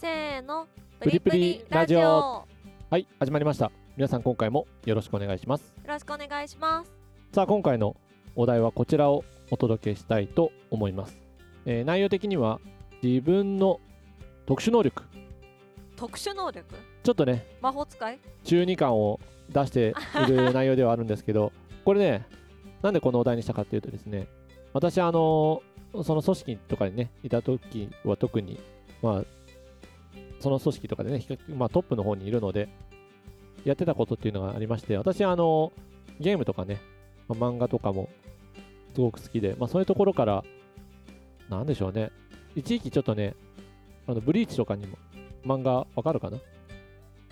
せーの。プリプリラジオ。よはい始まりました。皆さん今回もよろしくお願いします。ろしくお願いします。さあ今回のお題はこちらをお届けしたいと思います、えー内容的には自分の特殊能力。特殊能力？ちょっとね魔法使い？中二感を出している内容ではあるんですけど これねなんでこのお題にしたかっていうとですね私あのその組織とかにねいた時は特にまあその組織とかでね、まあ、トップの方にいるのでやってたことっていうのがありまして私あのゲームとかね、まあ漫画とかもすごく好きで、まあ、そういうところからなんでしょうね一時期ちょっとねあのブリーチとかにも漫画わかるかな？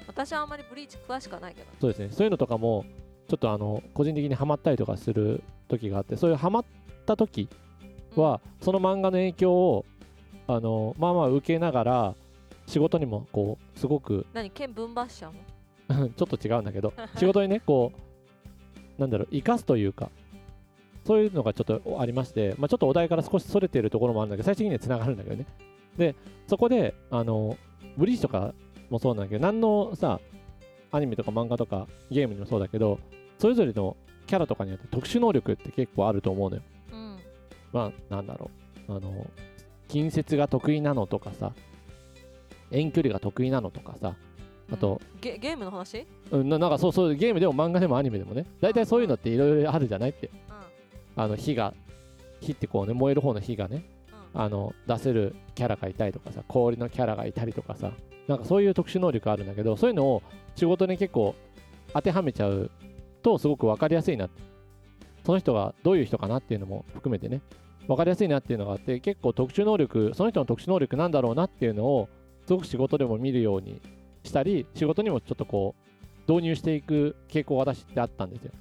私はあんまりブリーチ詳しくはないけど。そうですね。そういうのとかもちょっとあの個人的にハマったりとかする時があってそういうハマった時は、その漫画の影響をあのまあまあ受けながら仕事にもこうすごく何剣分抜しちゃうのちょっと違うんだけど仕事にねこうなんだろう生かすというかそういうのがちょっとありまして、まあ、ちょっとお題から少しそれてるところもあるんだけど最終的にはつながるんだけどね。でそこであのブリーチとかもそうなんだけど何のさアニメとか漫画とかゲームにもそうだけどそれぞれのキャラとかによって特殊能力って結構あると思うのよ。うん。まあなんだろうあの近接が得意なのとかさ遠距離が得意なのとかさあと、うんゲゲームの話？うん、ななんかそうそうゲームでも漫画でもアニメでもね大体そういうのっていろいろあるじゃないって。うあの火が火ってこうね燃える方の火がねんうん。あの出せるキャラがいたりとかさ氷のキャラがいたりとかさなんかそういう特殊能力あるんだけどそういうのを仕事に結構当てはめちゃうとすごく分かりやすいな。ってその人がどういう人かなっていうのも含めてね分かりやすいなっていうのがあって結構特殊能力その人の特殊能力なんだろうなっていうのをすごく仕事でも見るようにしたり仕事にもちょっとこう導入していく傾向が私ってあったんですよ。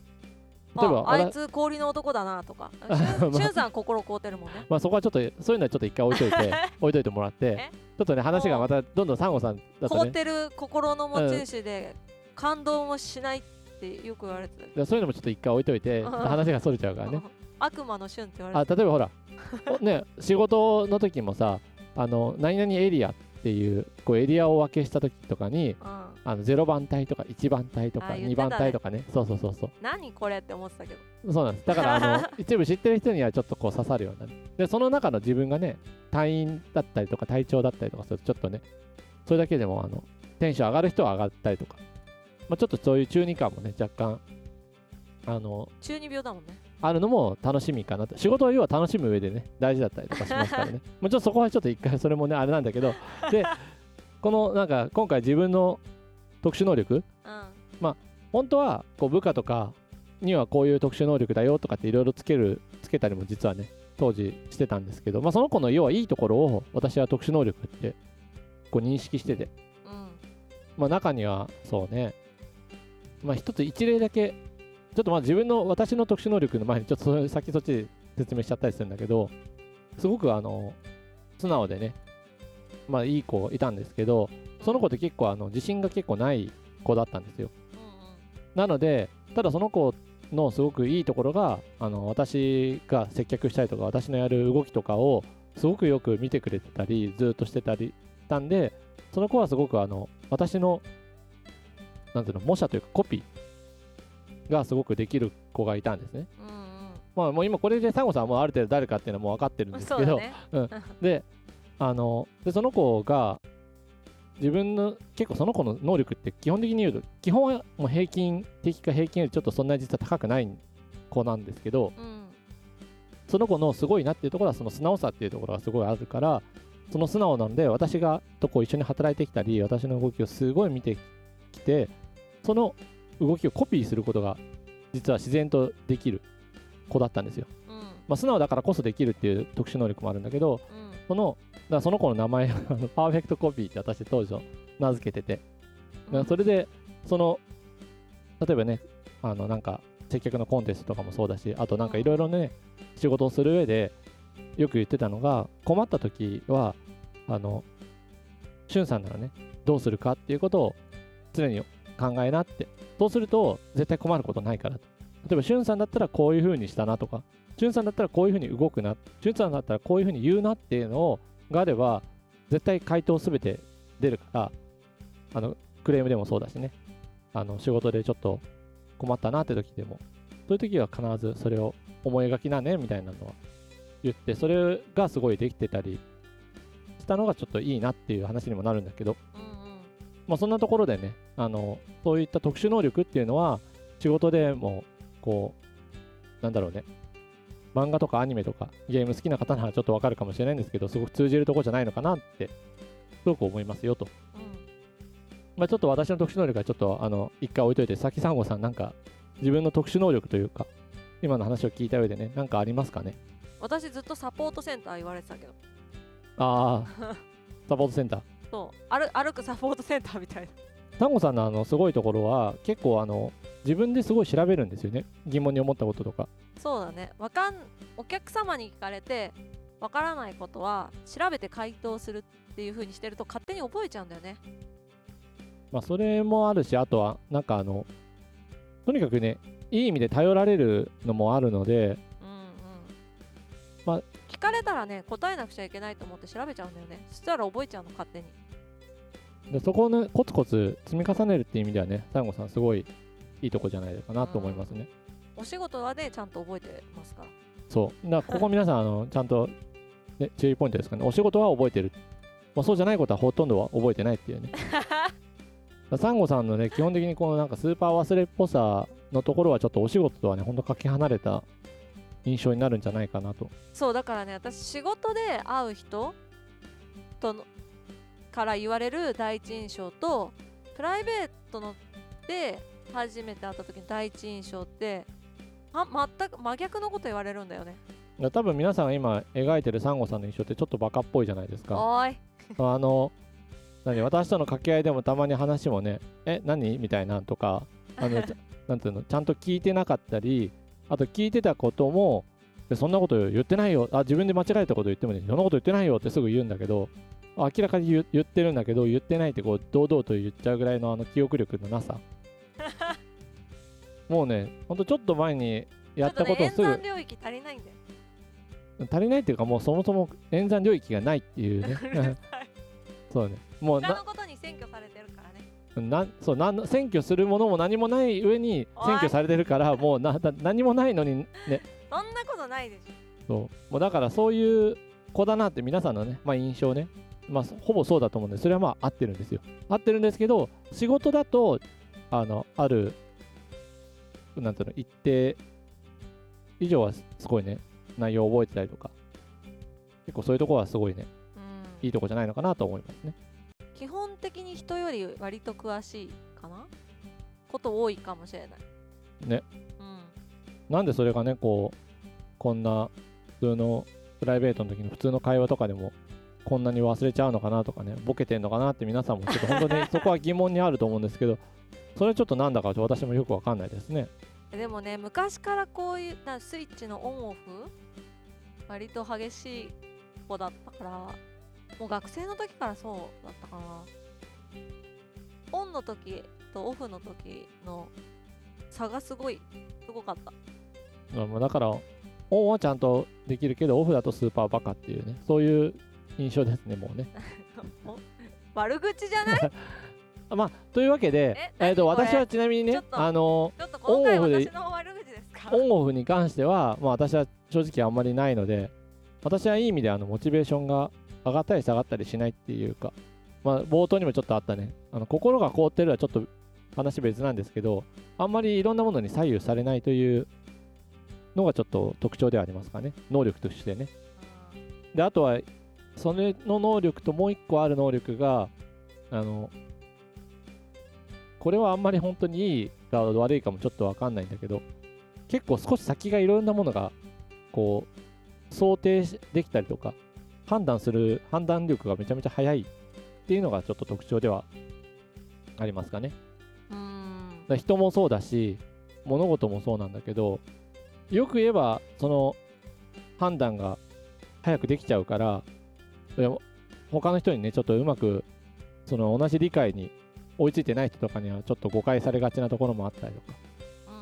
例えばああいらつ氷の男だなとか。しまあさん心凍ってるもんね。まあそこはちょっとそういうのはちょっと一回置いといて 置いといてもらってえちょっとね話がまたどんどんサンゴさんだとね。凍ってる心の持ち主で感動もしないってよく言われてた。そういうのもちょっと一回置いといてうん。話がそれちゃうからね。悪魔の旬って言わあれて例えばほらおね仕事の時もさあの何々エリアっていうこうエリアを分けした時とかにた、うん、あの0番隊とか1番隊とか2あ言ってたね。番隊とかね。そうそうそうそう。何これって思ってたけど。そうなんです。だからあの 一部知ってる人にはちょっとこう刺さるような。ねでその中の自分がね隊員だったりとか隊長だったりとかするとちょっとねそれだけでもあのテンション上がる人は上がったりとか、まあ、ちょっとそういう中二感もね若干あの中二病だもんねあるのも楽しみかなと。仕事を要は楽しむ上でね大事だったりとかしますからね。もうちょっとそこはちょっと一回それもねあれなんだけど。でこのなんか今回自分の特殊能力。うん。本当はこう部下とかにはこういう特殊能力だよとかっていろいろつけるつけたりも実はね当時してたんですけど、まあ、その子の要はいいところを私は特殊能力ってこう認識してて、うん。まあ、中にはそうね。まあ一つ一例だけちょっとまあ自分の私の特殊能力の前にちょっと先そっちで説明しちゃったりするんだけどすごくあの素直でねまあいい子いたんですけどその子って結構あの自信が結構ない子だったんですよ。なので、ただその子のすごくいいところが、あの私が接客したりとか、私のやる動きとかをすごくよく見てくれてたり、ずっとしてたりしたんで、その子はすごくあの私の、なんていうの、模写というかコピーがすごくできる子がいたんですね。うんまあもう今これでサンゴさんはもうある程度誰かっていうのはもう分かってるんうんですけど、そうだね。であのでその子が自分の結構その子の能力って基本的に言うと基本はもう平均的か平均よりちょっとそんなに実は高くない子なんですけどうん。その子のすごいなっていうところはその素直さっていうところがすごいあるからその素直なので私がとこう一緒に働いてきたり私の動きをすごい見てきてその動きをコピーすることが実は自然とできる子だったんですよ。うん。まあ、素直だからこそできるっていう特殊能力もあるんだけどうん。そのだその子の名前をパーフェクトコピーって私当時名付けてて、それでその例えばねあのなんか接客のコンテストとかもそうだしあとなんかいろいろね仕事をする上でよく言ってたのが困った時はあのしゅんさんならねどうするかっていうことを常に考えなって。そうすると絶対困ることないから。例えばしゅんさんだったらこういう風にしたなとか。しゅんさんだったらこういう風に動くな。しゅんさんだったらこういう風に言うなっていうのをがあれば絶対回答すべて出るから。あのクレームでもそうだしね。あの仕事でちょっと困ったなって時でも。そういう時は必ずそれを思い描きなねみたいなのは言ってそれがすごいできてたりしたのがちょっといいなっていう話にもなるんだけど。まあそんなところでねあのそういった特殊能力っていうのは仕事でもこうなんだろうね漫画とかアニメとかゲーム好きな方ならちょっとわかるかもしれないんですけどすごく通じるとこじゃないのかなってすごく思いますよと。うん。まあ、ちょっと私の特殊能力はちょっとあの一回置いといて、さきさんごさん、なんか自分の特殊能力というか、今の話を聞いた上でね、なんかありますかね？私ずっとサポートセンター言われてたけど。ああ、サポートセンター。そう歩歩くサポートセンターみたいなサンゴさんのあのすごいところは、結構あの自分ですごい調べるんですよね。疑問に思ったこととか。そうだねわかんお客様に聞かれてわからないことは調べて回答するっていう風にしてると勝手に覚えちゃうんだよねまあ、それもあるし、あとは、なんかあの、とにかくね、いい意味で頼られるのもあるので、まあ聞かれたらね答えなくちゃいけないと思って調べちゃうんだよねそしたら覚えちゃうの勝手にでそこをね、コツコツ積み重ねるっていう意味ではね、サンゴさん、すごいいいとこじゃないかなと思いますね。お仕事はねちゃんと覚えてますからそう。だから ここ皆さん、あのちゃんと、ね、注意ポイントですかね。お仕事は覚えてる。まあ、そうじゃないことはほとんどは覚えてないっていうね。サンゴさんのね、基本的にこのなんかスーパー忘れっぽさのところはちょっとお仕事とはね、ほんとかけ離れた印象になるんじゃないかなと。そうだからね私仕事で会う人とのから言われる第一印象とプライベートので初めて会った時の第一印象ってあ全く真逆のこと言われるんだよね多分皆さんが今描いてるサンゴさんの印象ってちょってバカっぽいじゃないですか。おーい あの、何、私との掛け合いでもたまに話もね、え、何？みたいなとか、あの、なんていうの、ちゃんと聞いてなかったり、あと聞いてたことも、でそんなこと言ってないよ、あ、自分で間違えたこと言ってもね、そんなこと言ってないよってすぐ言うんだけど、明らかに言言ってるんだけど、言ってないってこう、堂々と言っちゃうぐらいのあの記憶力のなさ。もうね、ほんとちょっと前にやったことをすぐね、領域足りないんだよ足りないっていうか、もうそもそも演算領域がないっていうね。そうね。もうな他のことに占拠されなそうなん占拠するものも何もない上におい。占拠されてるから もうなな何もないのにね。そんなことないでしそう。もうだからそういう子だなって皆さんのね、まあ、印象ね、まあ、ほぼそうだと思うんでそれはまあ合ってるんですよ。合ってるんですけど仕事だとあのあるなんていうの一定以上はすごいね内容を覚えてたりとか。結構そういうところはすごいね。いいとこじゃないのかなと思いますね人より割と詳しいかな？こと多いかもしれない。ね。うん。なんでそれがね、こう、こんな普通のプライベートの時に普通の会話とかでも、こんなに忘れちゃうのかなとかね、ボケてんのかなって皆さんもちょっと本当に そこは疑問にあると思うんですけど、それちょっとなんだか私もよくわかんないですね。でもね昔からこういうなスイッチのオンオフ割と激しい子だったからもう学生の時からそうだったかなオンの時とオフの時の差がすごいすごかった。だから、オンはちゃんとできるけど、オフだとスーパーバカっていうね、そういう印象ですね、もうね。お悪口じゃない？あ まあ、というわけで、ええー、と私はちなみにねあのちょっと今回オンオフで私の悪口ですか？オンオフに関しては、まあ、私は正直あんまりないので、私はいい意味であのモチベーションが上がったり下がったりしないっていうか、まあ、冒頭にもちょっとあったね、あの心が凍ってるはちょっと話別なんですけど、あんまりいろんなものに左右されないというのがちょっと特徴ではありますかね、能力としてね。で、あとは、それの能力ともう一個ある能力が、あの、これはあんまり本当にいいか悪いかもちょっとわかんないんだけど、結構少し先がいろんなものが、こう、想定できたりとか、判断する判断力がめちゃめちゃ早いっていうのがちょっと特徴ではありますかね。うんうんだ人もそうだし、物事もそうなんだけど、よく言えば、その判断が早くできちゃうから、他の人にね、ちょっとうまく、その同じ理解に追いついてない人とかには、ちょっと誤解されがちなところもあったりとか。うんうん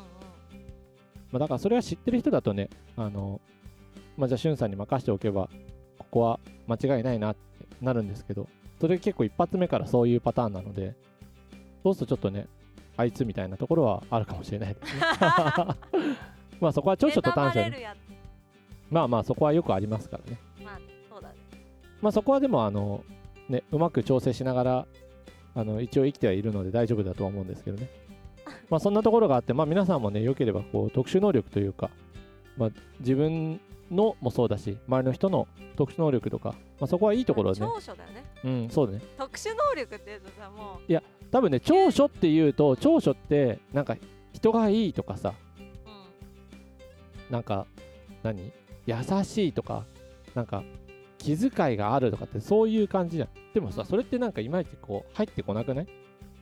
まあ、だからそれは知ってる人だとね、あの、まあ、じゃあ、しゅんさんに任せておけば、ここは間違いないなってなるんですけど、それ結構一発目からそういうパターンなのでそうするとちょっとねあいつみたいなところはあるかもしれない。ですねまあそこは長所と短所に妬まあまあそこはよくありますからね。まあそうだね。まあそこはでもあのねうまく調整しながらあの一応生きてはいるので大丈夫だとは思うんですけどね。まあそんなところがあってまあ皆さんもね良ければこう特殊能力というかまあ自分のもそうだし周りの人の特殊能力とか、まあ、そこはいいところでね。長所だよね。うんそうだね。特殊能力っていうとさもう多分ね長所っていうと長所ってなんか人がいいとかさ。うん。なんか何？優しいとかなんか気遣いがあるとかってそういう感じじゃん。でもさそれってなんかいまいちこう入ってこなくない？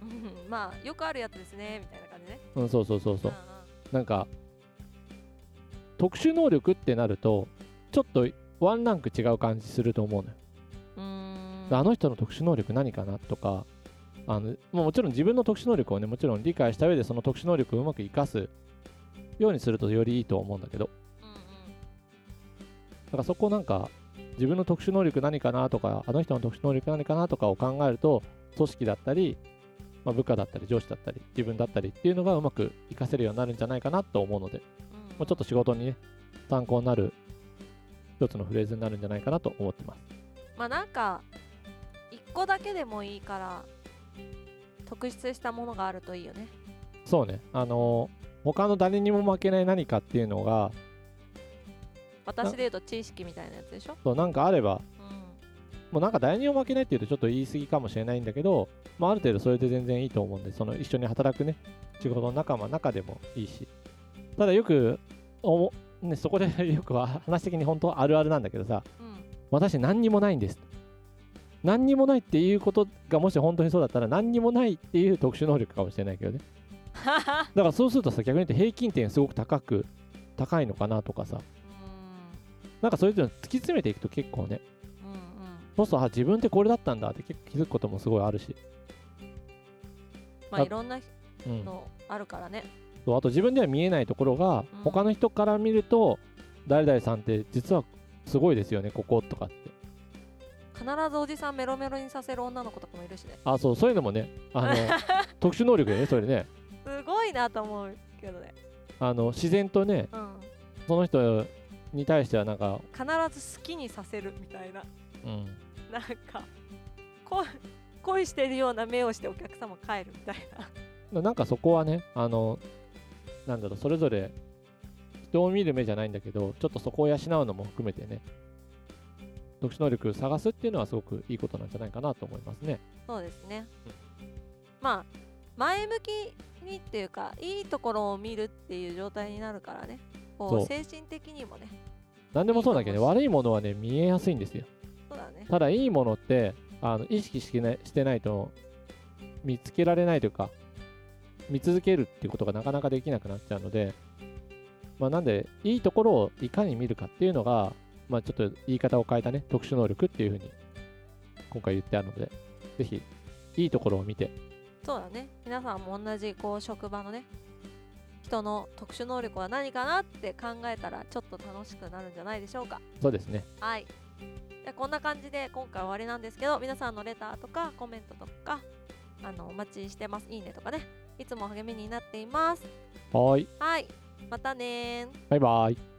うんまあよくあるやつですねみたいな感じね。うんそうそうそうそう。うん。なんか特殊能力ってなるとちょっとワンランク違う感じすると思うのよ。あの人の特殊能力何かなとかあのまあもちろん自分の特殊能力をねもちろん理解した上でその特殊能力をうまく活かすようにするとよりいいと思うんだけど。うんうん。だからそこなんか自分の特殊能力何かなとかあの人の特殊能力何かなとかを考えると組織だったり、まあ、部下だったり上司だったり自分だったりっていうのがうまく活かせるようになるんじゃないかなと思うので。うんもうちょっと仕事にね参考になる一つのフレーズになるんじゃないかなと思ってます。まあなんか一個だけでもいいから特筆したものがあるといいよね。そうね。あのー他の誰にも負けない何かっていうのが私で言うと知識みたいなやつでしょ？そうなんかあればうん。もうなんか誰にも負けないっていうとちょっと言い過ぎかもしれないんだけど、まあ、ある程度それで全然いいと思うんでその一緒に働くね仕事の仲間の中でもいいしただよくおも、ね、そこで よくは話的に本当はあるあるなんだけどさうん。私何にもないんです。何にもないっていうことがもし本当にそうだったら何にもないっていう特殊能力かもしれないけどね。だからそうするとさ逆に言って平均点すごく高く高いのかなとかさ。なんかそういうの突き詰めていくと結構ねうんうん。うんそうするとあ自分ってこれだったんだって結構気づくこともすごいあるし、あまあいろんなうん、のあるからねそうあと自分では見えないところが、うん。他の人から見ると誰々さんって実はすごいですよねこことかって。必ずおじさんメロメロにさせる女の子とかもいるしね。あそうそういうのもねあの 特殊能力でねそれね。すごいなと思うけどね。あの自然とねうん。その人に対してはなんか、必ず好きにさせるみたいな。うん、なんか恋恋してるような目をしてお客様帰るみたいな。なんかそこはねあのなんだろうそれぞれ人を見る目じゃないんだけどちょっとそこを養うのも含めてね特殊能力探すっていうのはすごくいいことなんじゃないかなと思いますね。そうですね。まあ前向きにっていうかいいところを見るっていう状態になるからね。こそう。う精神的にもね。何でもそうだけどね悪いものはね見えやすいんですよ。そうだね。ただいいものってあの意識してないしてないと見つけられないというか見続けるっていうことがなかなかできなくなっちゃうので、まあ、なんでいいところをいかに見るかっていうのが、まあ、ちょっと言い方を変えたね特殊能力っていうふうに今回言ってあるのでぜひいいところを見て。そうだね。皆さんも同じこう職場のね人の特殊能力は何かなって考えたらちょっと楽しくなるんじゃないでしょうか。そうですね。はい。でこんな感じで今回終わりなんですけど皆さんのレターとかコメントとかあのお待ちしてます。いいねとかねいつも励みになっています。はーい。はい。またねー。バイバイ